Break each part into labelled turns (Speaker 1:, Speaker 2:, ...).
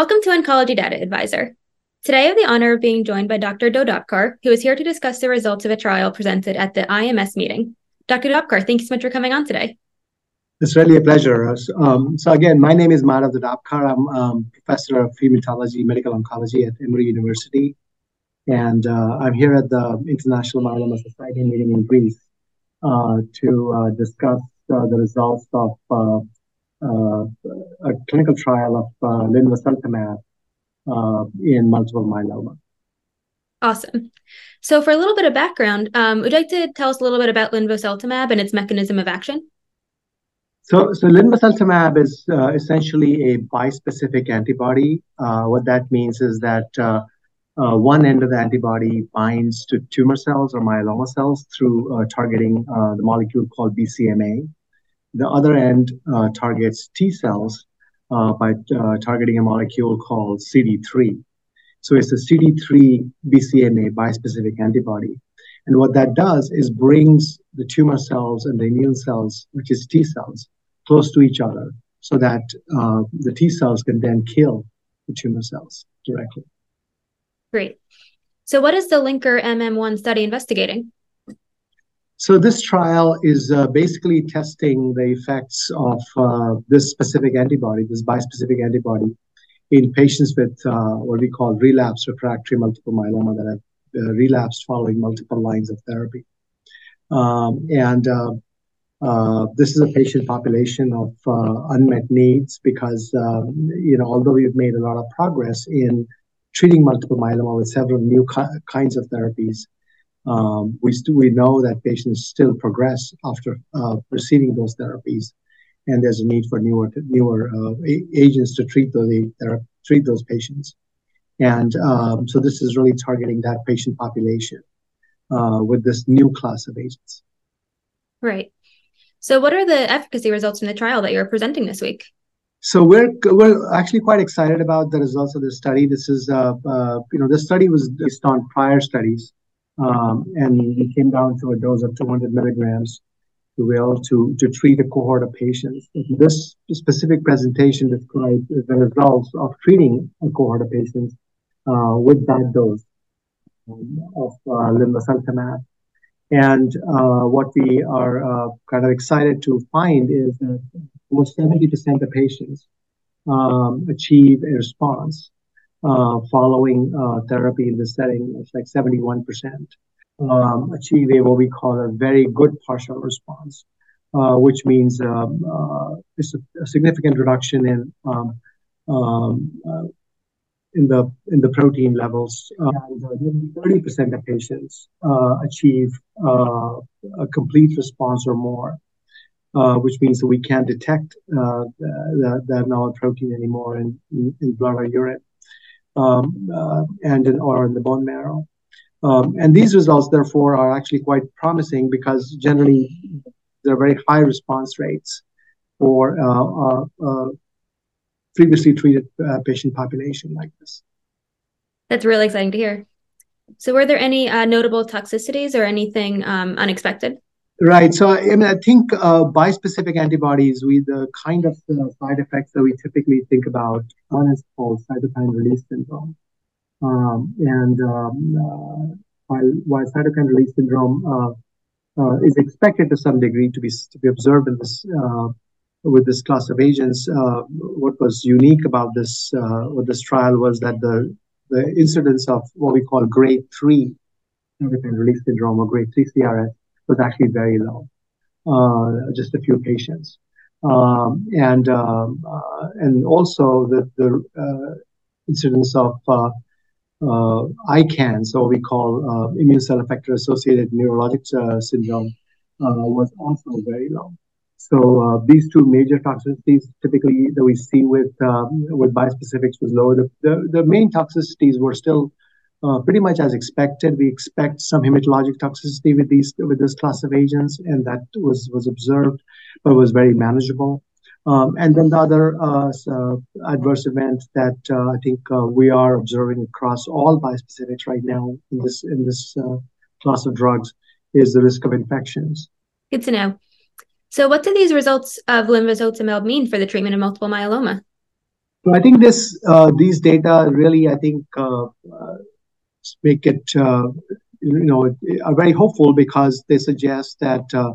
Speaker 1: Welcome to Oncology Data Advisor. Today I have the honor of being joined by Dr. Dhodapkar, who is here to discuss the results of a trial presented at the IMS meeting. Dr. Dhodapkar, thank you so much for coming on today.
Speaker 2: It's really a pleasure. Um, so again, my name is Madhav Dhodapkar. I'm um, professor of hematology, medical oncology at Emory University. And uh, I'm here at the International Myeloma Society meeting in Greece uh, to uh, discuss uh, the results of uh, a clinical trial of uh, linvoseltamab uh, in multiple myeloma.
Speaker 1: Awesome. So, for a little bit of background, um, would you like to tell us a little bit about linvoseltamab and its mechanism of action?
Speaker 2: So, so linvoseltamab is uh, essentially a bispecific antibody. Uh, what that means is that uh, one end of the antibody binds to tumor cells or myeloma cells through targeting the molecule called BCMA. The other end uh, targets T cells uh, by uh, targeting a molecule called CD3. So it's a CD3 BCMA bispecific antibody. And what that does is brings the tumor cells and the immune cells, which is T cells, close to each other so that uh, the T cells can then kill the tumor cells directly.
Speaker 1: Great. So, what is the linker MM1 study investigating?
Speaker 2: So this trial is uh, basically testing the effects of uh, this specific antibody, this bispecific antibody, in patients with uh, what we call relapsed refractory multiple myeloma that have uh, relapsed following multiple lines of therapy. Um, and uh, uh, this is a patient population of unmet needs because, um, you know, although we've made a lot of progress in treating multiple myeloma with several new ki- kinds of therapies, um, we, st- we know that patients still progress after uh, receiving those therapies, and there's a need for newer newer uh, a- agents to treat those treat those patients. And um, so this is really targeting that patient population uh, with this new class of agents.
Speaker 1: Right. So, what are the efficacy results from the trial that you're presenting this week?
Speaker 2: So we're we're actually quite excited about the results of this study. This is uh, uh, you know this study was based on prior studies um, and we came down to a dose of 200 milligrams to to, treat a cohort of patients. This specific presentation describes the results of treating a cohort of patients uh, with that dose um, of uh, linvoseltamab. And uh, what we are uh, kind of excited to find is that almost 70% of patients um, achieve a response following uh, therapy in this setting, it's like 71%, um, achieve a what we call a very good partial response, uh, which means um, uh, it's a, a, significant reduction in um, um uh, in the in the protein levels. and 30% of patients achieve a complete response or more. Uh, which means that we can't detect uh, the, the, the protein anymore in, in, in blood or urine um, uh, and in, or in the bone marrow. Um, and these results, therefore, are actually quite promising because generally there are very high response rates for uh, uh, uh previously treated uh, patient population like this.
Speaker 1: That's really exciting to hear. So, were there any uh, notable toxicities or anything um, unexpected?
Speaker 2: Right. So, I mean, I think uh, bispecific antibodies, with the kind of uh, side effects that we typically think about one is called cytokine release syndrome. Um, and um, uh, while, while cytokine release syndrome uh, uh, is expected to some degree to be to be observed in this uh, with this class of agents, what was unique about this with this trial was that the the incidence of what we call grade three cytokine release syndrome or grade three CRS was actually very low, uh, just a few patients. Um, and um, uh, and also the the uh, incidence of uh, uh, ICANS, so we call uh, immune cell effector associated neurologic syndrome, was also very low. So uh, these two major toxicities typically that we see with um, with bispecifics was low. The, the, the main toxicities were still uh, pretty much as expected. We expect some hematologic toxicity with these with this class of agents, and that was was observed, but was very manageable. Um, and then the other uh, so adverse event that uh, I think uh, we are observing across all bispecifics right now in this in this uh, class of drugs is the risk of infections.
Speaker 1: Good to know. So, what do these results of linvoseltamab mean for the treatment of multiple myeloma?
Speaker 2: So I think this uh, these data really, I think, uh, uh, make it you know are very hopeful because they suggest that uh,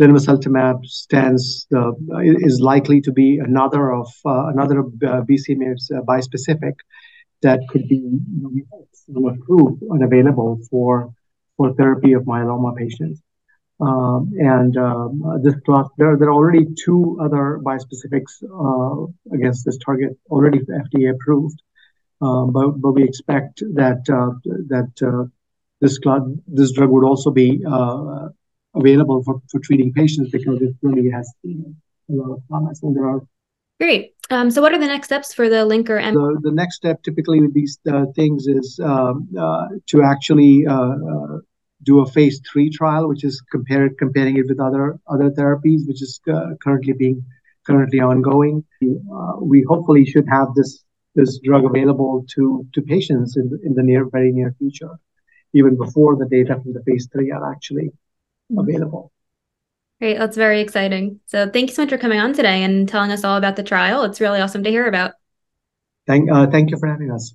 Speaker 2: linvoseltamab stands uh, is likely to be another of uh, another uh, BCMA bispecific that could be you know, approved and available for for therapy of myeloma patients. Um, and um, this class, there, there are already two other bispecifics uh, against this target already FDA approved. Um, but, but we expect that uh, that uh, this drug this drug would also be uh, available for, for treating patients because it really has a lot of promise. And there are
Speaker 1: Great. Um, so, what are the next steps for the linker?
Speaker 2: And the, the next step, typically with these uh, things, is um, uh, to actually uh, do a phase three trial, which is compared comparing it with other other therapies, which is uh, currently being currently ongoing. Uh, we hopefully should have this this drug available to to patients in in the near very near future, even before the data from the phase three are actually available.
Speaker 1: Great, that's very exciting. So thank you so much for coming on today and telling us all about the trial. It's really awesome to hear about.
Speaker 2: Thank uh, thank you for having us.